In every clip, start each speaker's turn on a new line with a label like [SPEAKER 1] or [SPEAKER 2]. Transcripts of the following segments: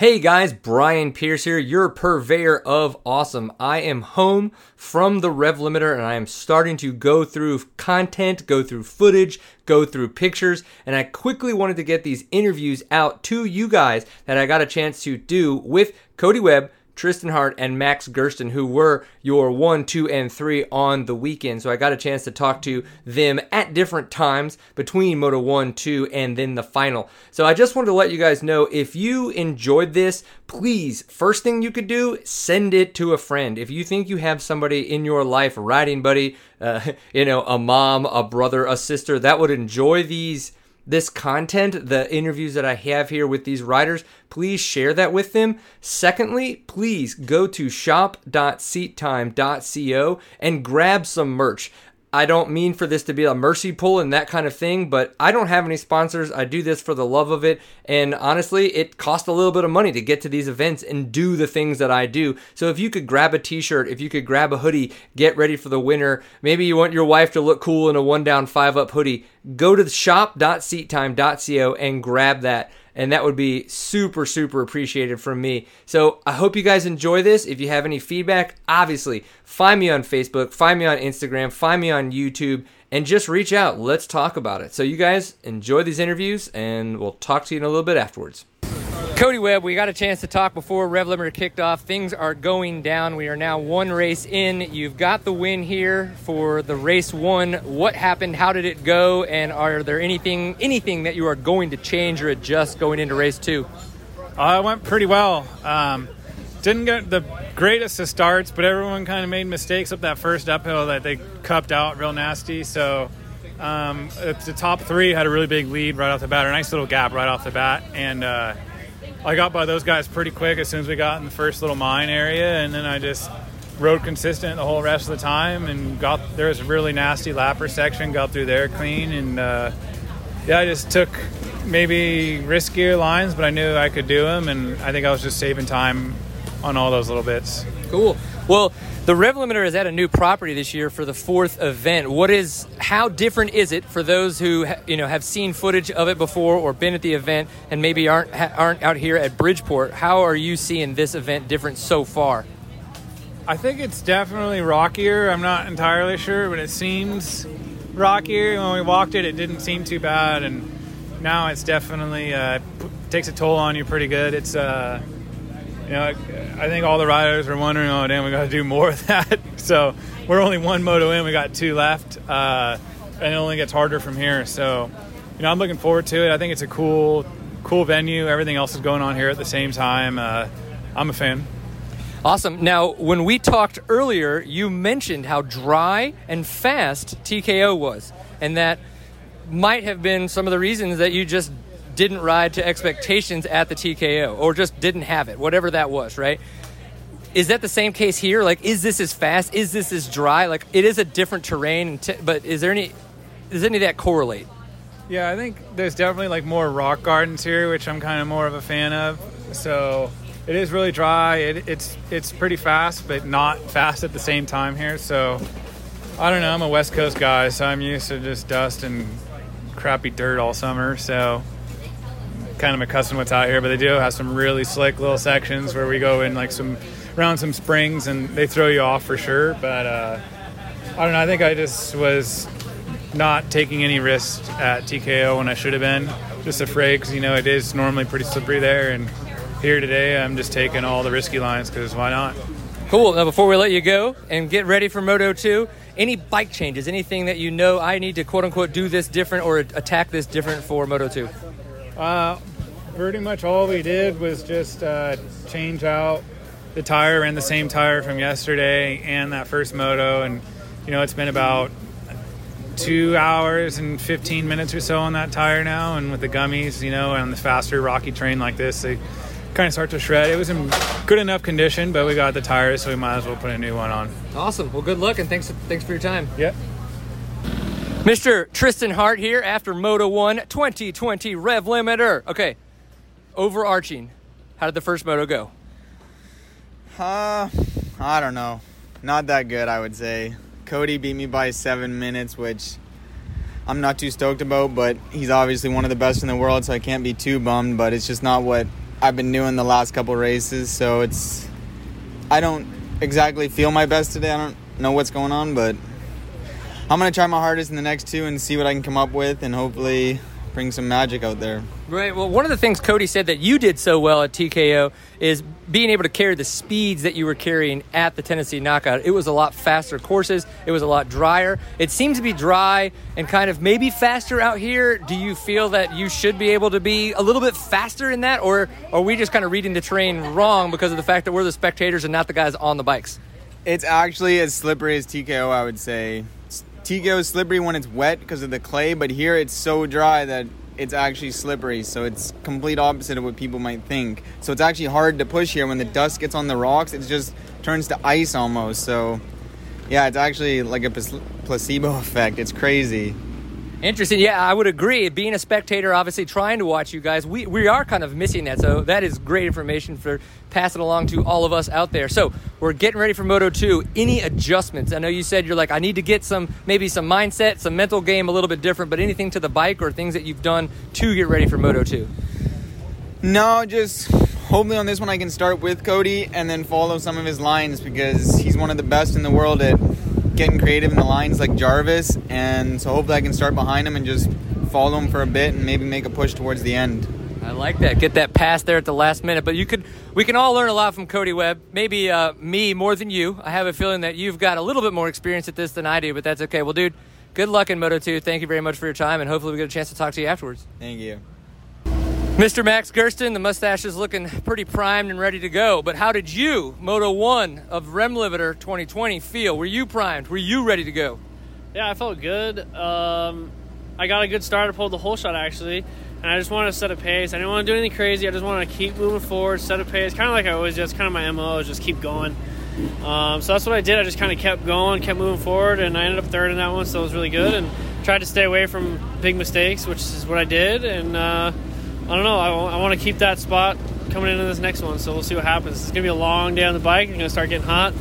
[SPEAKER 1] Hey guys, Brian Pierce here, your purveyor of awesome. I am home from the Rev Limiter and I am starting to go through content, go through footage, go through pictures, and I quickly wanted to get these interviews out to you guys that I got a chance to do with Cody Webb, Tristan Hart, and Max Gersten, who were your one, two, and three on the weekend. So I got a chance to talk to them at different times between Moto 1, 2, and then the final. So I just wanted to let you guys know if you enjoyed this, please, first thing you could do, send it to a friend. If you think you have somebody in your life, riding buddy, uh, you know, a mom, a brother, a sister that would enjoy these this content, the interviews that I have here with these writers, please share that with them. Secondly, please go to shop.seattime.co and grab some merch. I don't mean for this to be a mercy pull and that kind of thing, but I don't have any sponsors. I do this for the love of it. And honestly, it costs a little bit of money to get to these events and do the things that I do. So if you could grab a t shirt, if you could grab a hoodie, get ready for the winter. Maybe you want your wife to look cool in a one down, five up hoodie. Go to shop.seattime.co and grab that and that would be super super appreciated from me. So i hope you guys enjoy this. If you have any feedback obviously find me on facebook find me on instagram find me on youtube and just reach out. Let's talk about it. So you guys enjoy these interviews and we'll talk to you in a little bit afterwards Cody Webb, we got a chance to talk before Rev Limiter kicked off. Things are going down. We are now one race in. You've got the win here for the race one. What happened? How did it go? And are there anything anything that you are going to change or adjust going into race two?
[SPEAKER 2] Uh, it went pretty well. Um, didn't get the greatest of starts, but everyone kind of made mistakes up that first uphill that they cupped out real nasty. So um, the top three had a really big lead right off the bat, a nice little gap right off the bat, and. Uh, I got by those guys pretty quick as soon as we got in the first little mine area, and then I just rode consistent the whole rest of the time and got there was a really nasty lapper section, got through there clean, and uh, yeah, I just took maybe riskier lines, but I knew I could do them, and I think I was just saving time on all those little bits.
[SPEAKER 1] Cool. Well, the Rev Limiter is at a new property this year for the fourth event. What is how different is it for those who you know have seen footage of it before or been at the event and maybe aren't aren't out here at Bridgeport? How are you seeing this event different so far?
[SPEAKER 2] I think it's definitely rockier. I'm not entirely sure, but it seems rockier. When we walked it, it didn't seem too bad, and now it's definitely uh, takes a toll on you pretty good. It's uh, you know, I think all the riders are wondering, oh, damn, we got to do more of that. so we're only one moto in, we got two left, uh, and it only gets harder from here. So, you know, I'm looking forward to it. I think it's a cool, cool venue. Everything else is going on here at the same time. Uh, I'm a fan.
[SPEAKER 1] Awesome. Now, when we talked earlier, you mentioned how dry and fast TKO was, and that might have been some of the reasons that you just didn't ride to expectations at the TKO or just didn't have it, whatever that was, right? Is that the same case here? Like, is this as fast? Is this as dry? Like, it is a different terrain, but is there any, does any of that correlate?
[SPEAKER 2] Yeah, I think there's definitely like more rock gardens here, which I'm kind of more of a fan of. So it is really dry. It, it's it's pretty fast, but not fast at the same time here. So I don't know. I'm a West Coast guy, so I'm used to just dust and crappy dirt all summer. So kind of accustomed to what's out here, but they do have some really slick little sections where we go in like some around some springs and they throw you off for sure. But uh, I don't know. I think I just was not taking any risks at TKO when I should have been. Just afraid because you know it is normally pretty slippery there, and here today I'm just taking all the risky lines because why not?
[SPEAKER 1] Cool. Now before we let you go and get ready for Moto 2, any bike changes, anything that you know I need to quote unquote do this different or attack this different for Moto 2?
[SPEAKER 2] Uh, pretty much all we did was just uh, change out the tire and the same tire from yesterday and that first moto. And you know it's been about two hours and 15 minutes or so on that tire now. And with the gummies you know on the faster rocky train like this they kind of start to shred. It was in good enough condition but we got the tires so we might as well put a new one on.
[SPEAKER 1] Awesome. Well good luck and thanks thanks for your time.
[SPEAKER 2] Yep
[SPEAKER 1] Mr. Tristan Hart here after Moto 1 2020 Rev Limiter. Okay, overarching, how did the first moto go?
[SPEAKER 3] Uh, I don't know. Not that good, I would say. Cody beat me by seven minutes, which I'm not too stoked about, but he's obviously one of the best in the world, so I can't be too bummed, but it's just not what I've been doing the last couple races. So it's I don't exactly feel my best today. I don't know what's going on, but I'm gonna try my hardest in the next two and see what I can come up with, and hopefully bring some magic out there.
[SPEAKER 1] Right. Well, one of the things Cody said that you did so well at TKO is being able to carry the speeds that you were carrying at the Tennessee Knockout. It was a lot faster courses. It was a lot drier. It seemed to be dry and kind of maybe faster out here. Do you feel that you should be able to be a little bit faster in that, or are we just kind of reading the terrain wrong because of the fact that we're the spectators and not the guys on the bikes?
[SPEAKER 3] It's actually as slippery as TKO, I would say. TKO is slippery when it's wet because of the clay, but here it's so dry that it's actually slippery. So it's complete opposite of what people might think. So it's actually hard to push here when the dust gets on the rocks. It just turns to ice almost. So yeah, it's actually like a placebo effect. It's crazy.
[SPEAKER 1] Interesting. Yeah, I would agree. Being a spectator, obviously trying to watch you guys, we, we are kind of missing that. So that is great information for passing along to all of us out there. So we're getting ready for Moto 2. Any adjustments? I know you said you're like, I need to get some, maybe some mindset, some mental game a little bit different, but anything to the bike or things that you've done to get ready for Moto 2?
[SPEAKER 3] No, just hopefully on this one I can start with Cody and then follow some of his lines because he's one of the best in the world at getting creative in the lines like Jarvis, and so hopefully I can start behind him and just follow him for a bit and maybe make a push towards the end.
[SPEAKER 1] I like that. Get that pass there at the last minute. But you could, we can all learn a lot from Cody Webb. Maybe uh, me more than you. I have a feeling that you've got a little bit more experience at this than I do, but that's okay. Well, dude, good luck in Moto 2. Thank you very much for your time, and hopefully we get a chance to talk to you afterwards.
[SPEAKER 3] Thank you.
[SPEAKER 1] Mr. Max Gersten, the mustache is looking pretty primed and ready to go. But how did you, Moto 1 of Rev Limiter 2020, feel? Were you primed? Were you ready to go?
[SPEAKER 4] Yeah, I felt good. Um, I got a good start. I pulled the whole shot actually, and I just wanted to set a pace. I didn't want to do anything crazy. I just wanted to keep moving forward, set a pace, kind of like I always do. It's kind of my mo is just keep going. Um, so that's what I did. I just kind of kept going, kept moving forward, and I ended up third in that one, so it was really good. And tried to stay away from big mistakes, which is what I did. And uh, I don't know. I, I want to keep that spot coming into this next one, so we'll see what happens. It's gonna be a long day on the bike. It's gonna start getting hot,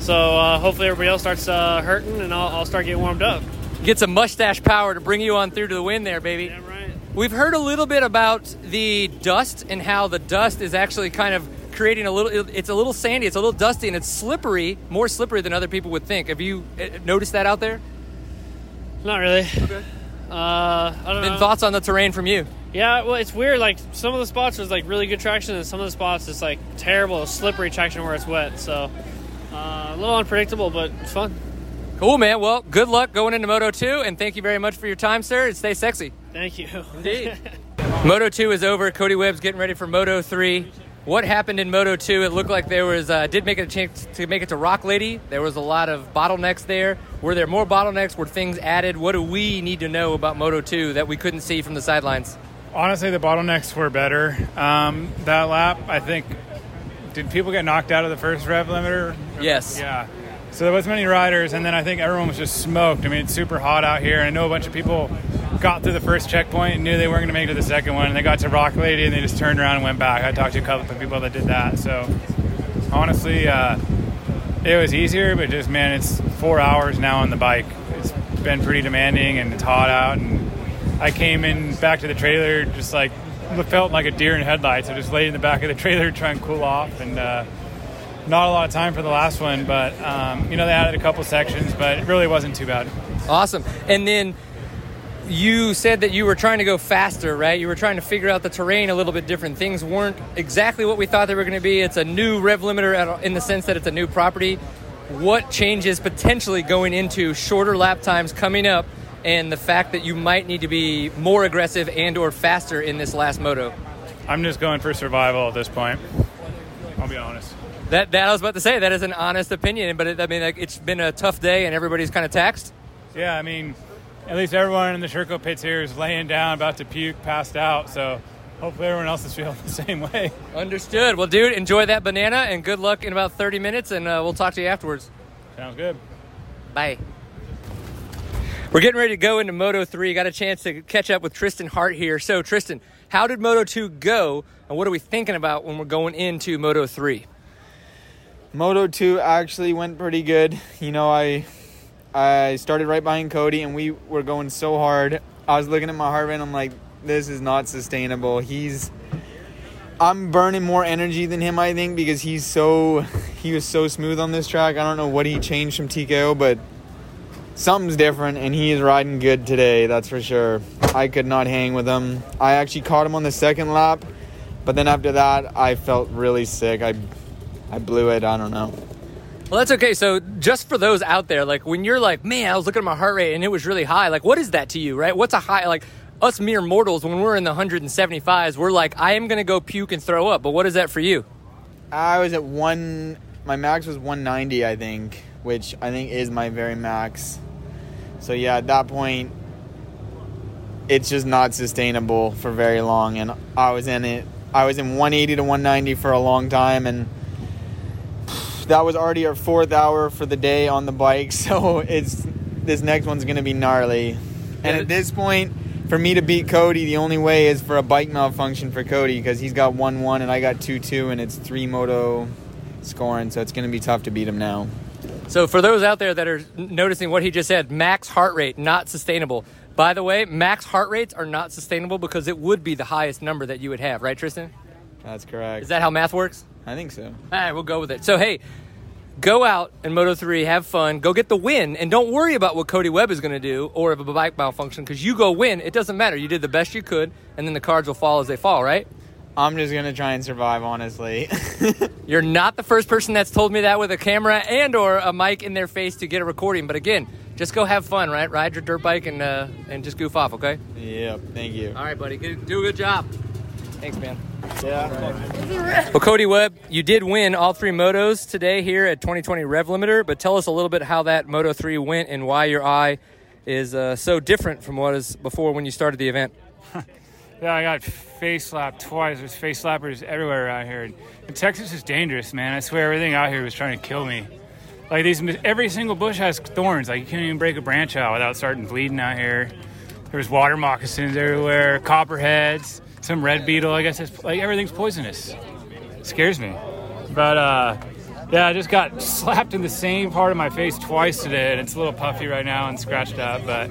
[SPEAKER 4] so uh, hopefully everybody else starts uh, hurting, and I'll, I'll, start getting warmed up.
[SPEAKER 1] Get some mustache power to bring you on through to the win there, baby.
[SPEAKER 4] Yeah, right.
[SPEAKER 1] We've heard a little bit about the dust and how the dust is actually kind of creating a little. It's a little sandy. It's a little dusty, and it's slippery, more slippery than other people would think. Have you uh, noticed that out there?
[SPEAKER 4] Not really.
[SPEAKER 1] Okay.
[SPEAKER 4] Uh, I don't
[SPEAKER 1] then
[SPEAKER 4] know.
[SPEAKER 1] thoughts on the terrain from you?
[SPEAKER 4] Yeah, well, it's weird. Like some of the spots there's like really good traction, and some of the spots it's like terrible, slippery traction where it's wet. So uh, a little unpredictable, but it's fun.
[SPEAKER 1] Cool, man. Well, good luck going into Moto 2, and thank you very much for your time, sir, and stay sexy.
[SPEAKER 4] Thank you.
[SPEAKER 1] Indeed. Moto 2 is over. Cody Webb's getting ready for Moto 3. What happened in Moto 2? It looked like there was, uh, did make it a chance to make it to Rock Lady. There was a lot of bottlenecks there. Were there more bottlenecks? Were things added? What do we need to know about Moto 2 that we couldn't see from the sidelines?
[SPEAKER 2] Honestly, the bottlenecks were better. Um, that lap, I think, did people get knocked out of the first rev limiter?
[SPEAKER 1] Yes.
[SPEAKER 2] Yeah. So there was many riders, and then I think everyone was just smoked. I mean, it's super hot out here, and I know a bunch of people got through the first checkpoint and knew they weren't going to make it to the second one, and they got to Rock Lady and they just turned around and went back. I talked to a couple of people that did that. So honestly, uh, it was easier, but just man, it's four hours now on the bike. It's been pretty demanding, and it's hot out, and I came in back to the trailer just like felt like a deer in headlights. I just laid in the back of the trailer trying to cool off, and uh, not a lot of time for the last one. But um, you know they added a couple sections, but it really wasn't too bad.
[SPEAKER 1] Awesome. And then you said that you were trying to go faster, right? You were trying to figure out the terrain a little bit different. Things weren't exactly what we thought they were going to be. It's a new rev limiter in the sense that it's a new property. What changes potentially going into shorter lap times coming up and the fact that you might need to be more aggressive and or faster in this last moto?
[SPEAKER 2] I'm just going for survival at this point. I'll be honest.
[SPEAKER 1] That, that I was about to say that is an honest opinion, but it, I mean like it's been a tough day and everybody's kind of taxed.
[SPEAKER 2] Yeah, I mean, at least everyone in the Sherco pits here is laying down, about to puke, passed out. So hopefully everyone else is feeling the same way.
[SPEAKER 1] Understood. Well, dude, enjoy that banana and good luck in about 30 minutes, and uh, we'll talk to you afterwards.
[SPEAKER 2] Sounds good.
[SPEAKER 1] Bye. We're getting ready to go into Moto 3. Got a chance to catch up with Tristan Hart here. So, Tristan, how did Moto 2 go, and what are we thinking about when we're going into Moto 3?
[SPEAKER 3] Moto 2 actually went pretty good. You know, I I started right behind Cody and we were going so hard. I was looking at my heart rate and I'm like, this is not sustainable. He's I'm burning more energy than him, I think, because he's so he was so smooth on this track. I don't know what he changed from TKO, but something's different, and he is riding good today. That's for sure. I could not hang with him. I actually caught him on the second lap, but then after that, I felt really sick. I I blew it. I don't know.
[SPEAKER 1] Well, that's okay. So, just for those out there, like when you're like, man, I was looking at my heart rate and it was really high. Like, what is that to you, right? What's a high? Like us mere mortals, when we're in the 175s, we're like, I am gonna go puke and throw up. But what is that for you?
[SPEAKER 3] I was at one. My max was 190, I think, which I think is my very max. So yeah, at that point, it's just not sustainable for very long. And I was in it. I was in 180 to 190 for a long time, and that was already our fourth hour for the day on the bike. So it's this next one's gonna be gnarly. And at this point, for me to beat Cody, the only way is for a bike malfunction for Cody because he's got one one and I got two two, and it's three moto scoring. So it's gonna be tough to beat him now.
[SPEAKER 1] So, for those out there that are noticing what he just said, max heart rate not sustainable. By the way, max heart rates are not sustainable because it would be the highest number that you would have, right, Tristan?
[SPEAKER 3] That's correct.
[SPEAKER 1] Is that how math works?
[SPEAKER 3] I think so.
[SPEAKER 1] All right, we'll go with it. So, hey, go out in Moto 3, have fun, go get the win, and don't worry about what Cody Webb is going to do or if a bike malfunction because you go win. It doesn't matter. You did the best you could, and then the cards will fall as they fall, right?
[SPEAKER 3] I'm just gonna try and survive, honestly.
[SPEAKER 1] You're not the first person that's told me that with a camera and or a mic in their face to get a recording. But again, just go have fun, right? Ride your dirt bike and uh, and just goof off, okay?
[SPEAKER 3] yep. Thank you.
[SPEAKER 1] All right, buddy. Good, do a good job. Thanks, man.
[SPEAKER 3] Yeah.
[SPEAKER 1] Well, Cody Webb, you did win all three motos today here at 2020 Rev Limiter, but tell us a little bit how that Moto 3 went and why your eye is uh, so different from what is before when you started the event.
[SPEAKER 2] Yeah, I got face slapped twice. There's face slappers everywhere out here. And Texas is dangerous, man. I swear everything out here was trying to kill me. Like these, every single bush has thorns. Like you can't even break a branch out without starting bleeding out here. There's water moccasins everywhere, copperheads, some red beetle. I guess it's like everything's poisonous. It scares me. But uh, yeah, I just got slapped in the same part of my face twice today, and it's a little puffy right now and scratched up, but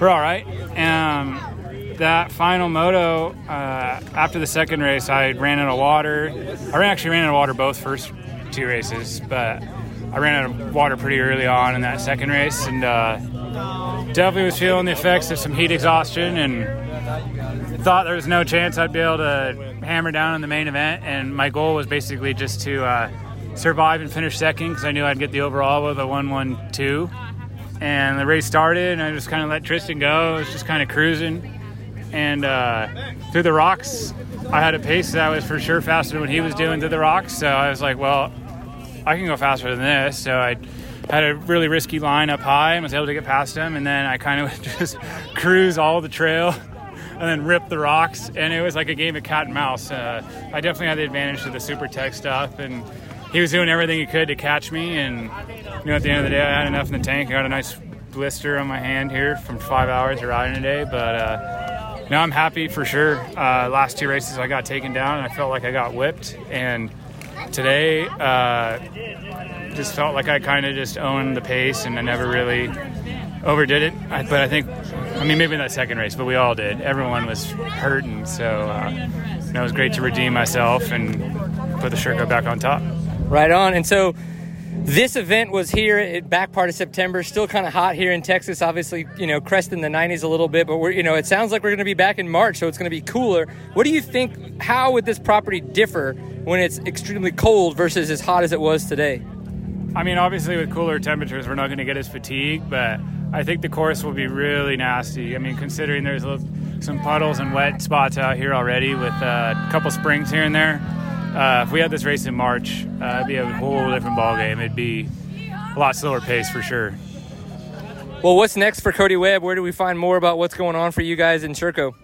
[SPEAKER 2] we're all right. Um, that final moto, uh, after the second race, I ran out of water. I ran, actually ran out of water both first two races, but I ran out of water pretty early on in that second race, and uh, definitely was feeling the effects of some heat exhaustion, and thought there was no chance I'd be able to hammer down in the main event. And my goal was basically just to uh, survive and finish second because I knew I'd get the overall with a one-one-two. And the race started, and I just kind of let Tristan go. I was just kind of cruising and uh, through the rocks, I had a pace that was for sure faster than what he was doing through the rocks. So I was like, well, I can go faster than this. So I had a really risky line up high and was able to get past him. And then I kind of just cruise all the trail and then rip the rocks. And it was like a game of cat and mouse. Uh, I definitely had the advantage of the super tech stuff. And he was doing everything he could to catch me. And you know, at the end of the day, I had enough in the tank. I got a nice blister on my hand here from five hours of riding today. But uh, no, I'm happy for sure. Uh, last two races I got taken down and I felt like I got whipped. And today, uh, just felt like I kind of just owned the pace and I never really overdid it. I, but I think, I mean, maybe in that second race, but we all did. Everyone was hurting. So uh, it was great to redeem myself and put the Sherco back on top.
[SPEAKER 1] Right on. And so this event was here at back part of September, still kind of hot here in Texas. Obviously, you know, cresting the 90s a little bit, but we're, you know, it sounds like we're going to be back in March, so it's going to be cooler. What do you think? How would this property differ when it's extremely cold versus as hot as it was today?
[SPEAKER 2] I mean, obviously, with cooler temperatures, we're not going to get as fatigued, but I think the course will be really nasty. I mean, considering there's some puddles and wet spots out here already with uh, a couple springs here and there. Uh, if we had this race in March, uh, it'd be a whole different ball game. It'd be a lot slower pace for sure.
[SPEAKER 1] Well, what's next for Cody Webb? Where do we find more about what's going on for you guys in Sherco?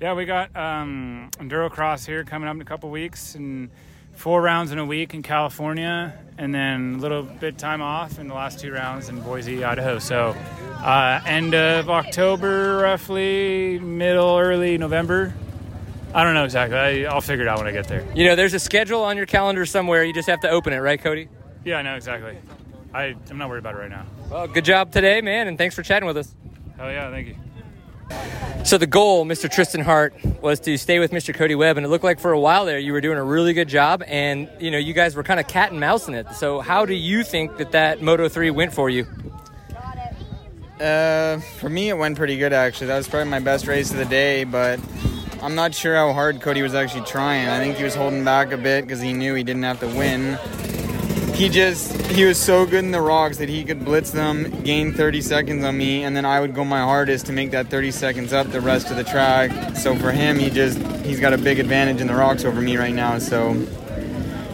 [SPEAKER 2] Yeah, we got um, EnduroCross here coming up in a couple weeks, and four rounds in a week in California, and then a little bit time off in the last two rounds in Boise, Idaho. So, uh, end of October, roughly middle, early November. I don't know exactly. I, I'll figure it out when I get there.
[SPEAKER 1] You know, there's a schedule on your calendar somewhere. You just have to open it, right, Cody?
[SPEAKER 2] Yeah, I know exactly. I, I'm not worried about it right now.
[SPEAKER 1] Well, good job today, man, and thanks for chatting with us.
[SPEAKER 2] Hell yeah, thank you.
[SPEAKER 1] So the goal, Mr. Tristan Hart, was to stay with Mr. Cody Webb, and it looked like for a while there you were doing a really good job, and you know you guys were kind of cat and mouse in it. So how do you think that that Moto three went for you?
[SPEAKER 3] Uh, for me, it went pretty good actually. That was probably my best race of the day, but I'm not sure how hard Cody was actually trying. I think he was holding back a bit because he knew he didn't have to win. He just he was so good in the rocks that he could blitz them, gain 30 seconds on me, and then I would go my hardest to make that 30 seconds up the rest of the track. So for him, he just he's got a big advantage in the rocks over me right now. So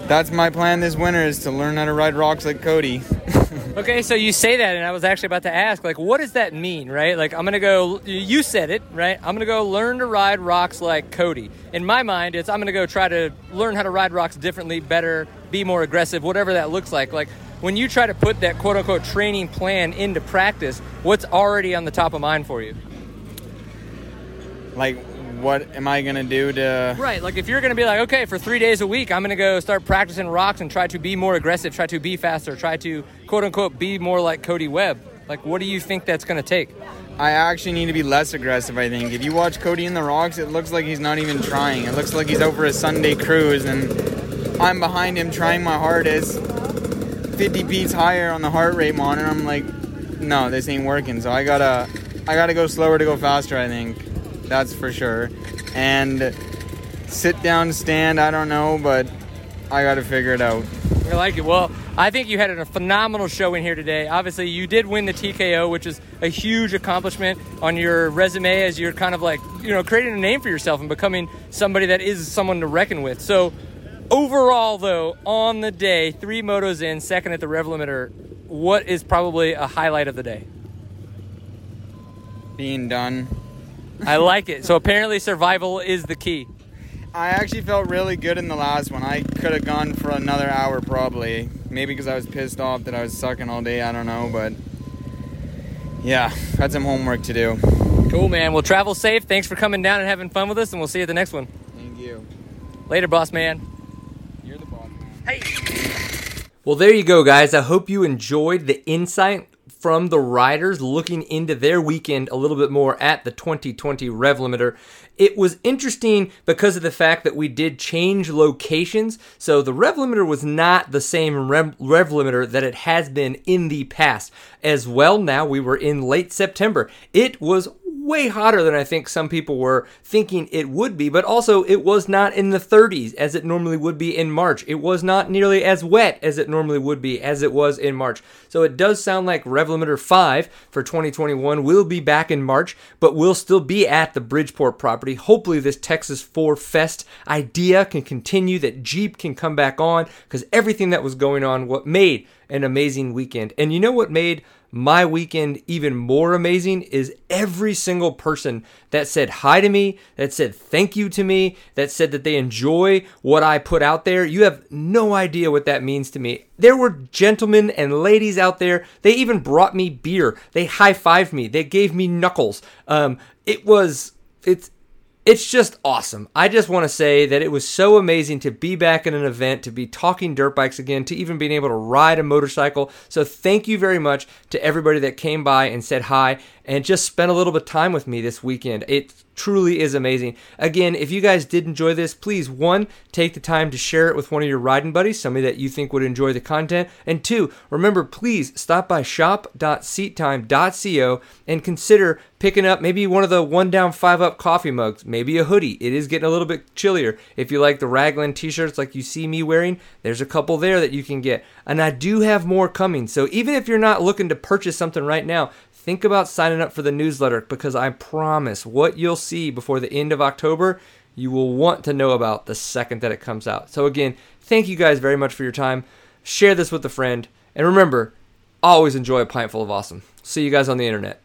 [SPEAKER 3] that's my plan this winter is to learn how to ride rocks like Cody.
[SPEAKER 1] Okay, so you say that, and I was actually about to ask, like, what does that mean, right? Like, I'm gonna go. You said it, right? I'm gonna go learn to ride rocks like Cody. In my mind, it's I'm gonna go try to learn how to ride rocks differently, better, be more aggressive, whatever that looks like. Like, when you try to put that quote unquote training plan into practice, what's already on the top of mind for you?
[SPEAKER 3] like what am I gonna do to
[SPEAKER 1] Right, like if you're gonna be like, okay, for three days a week, I'm gonna go start practicing rocks and try to be more aggressive, try to be faster, try to quote unquote be more like Cody Webb. Like, what do you think that's gonna take?
[SPEAKER 3] I actually need to be less aggressive, I think. If you watch Cody in the rocks, it looks like he's not even trying. It looks like he's out for a Sunday cruise, and I'm behind him trying my hardest. 50 beats higher on the heart rate monitor. I'm like, no, this ain't working. So I gotta, I gotta go slower to go faster. I think that's for sure. And sit down, stand. I don't know, but I gotta figure it out.
[SPEAKER 1] I like it. Well, I think you had a phenomenal show in here today. Obviously, you did win the TKO, which is a huge accomplishment on your resume as you're kind of like, you know, creating a name for yourself and becoming somebody that is someone to reckon with. So, overall, though, on the day, three motos in, second at the rev limiter, what is probably a highlight of the day?
[SPEAKER 3] Being done.
[SPEAKER 1] I like it. So, apparently, survival is the key.
[SPEAKER 3] I actually felt really good in the last one. I could have gone for another hour probably. Maybe because I was pissed off that I was sucking all day. I don't know, but yeah, had some homework to do.
[SPEAKER 1] Cool, man. Well, travel safe. Thanks for coming down and having fun with us, and we'll see you at the next one.
[SPEAKER 3] Thank you.
[SPEAKER 1] Later, boss man.
[SPEAKER 3] You're the boss. Man. Hey.
[SPEAKER 1] Well, there you go, guys. I hope you enjoyed the insight from the riders looking into their weekend a little bit more at the 2020 Rev Limiter. It was interesting because of the fact that we did change locations. So the Rev Limiter was not the same Rev, Limiter that it has been in the past. As well, now we were in late September. It was way hotter than I think some people were thinking it would be, but also it was not in the 30s as it normally would be in March. It was not nearly as wet as it normally would be as it was in March. So it does sound like Rev Limiter 5 for 2021 will be back in March, but will still be at the Bridgeport property. Hopefully, this Texas 4 Fest idea can continue, that Jeep can come back on, because everything that was going on, what made an amazing weekend. And you know what made my weekend even more amazing is every single person that said hi to me, that said thank you to me, that said that they enjoy what I put out there. You have no idea what that means to me. There were gentlemen and ladies out there. They even brought me beer. They high fived me. They gave me knuckles. Um, it was it's it's just awesome. I just want to say that it was so amazing to be back in an event, to be talking dirt bikes again, to even being able to ride a motorcycle. So thank you very much to everybody that came by and said hi and just spent a little bit of time with me this weekend. It truly is amazing. Again, if you guys did enjoy this, please one, take the time to share it with one of your riding buddies, somebody that you think would enjoy the content. And two, remember please stop by shop.seattime.co and consider picking up maybe one of the one down five up coffee mugs, maybe a hoodie. It is getting a little bit chillier. If you like the raglan t-shirts like you see me wearing, there's a couple there that you can get. And I do have more coming. So even if you're not looking to purchase something right now, think about signing up for the newsletter because I promise what you'll see before the end of October, you will want to know about the second that it comes out. So, again, thank you guys very much for your time. Share this with a friend. And remember, always enjoy a pintful of awesome. See you guys on the internet.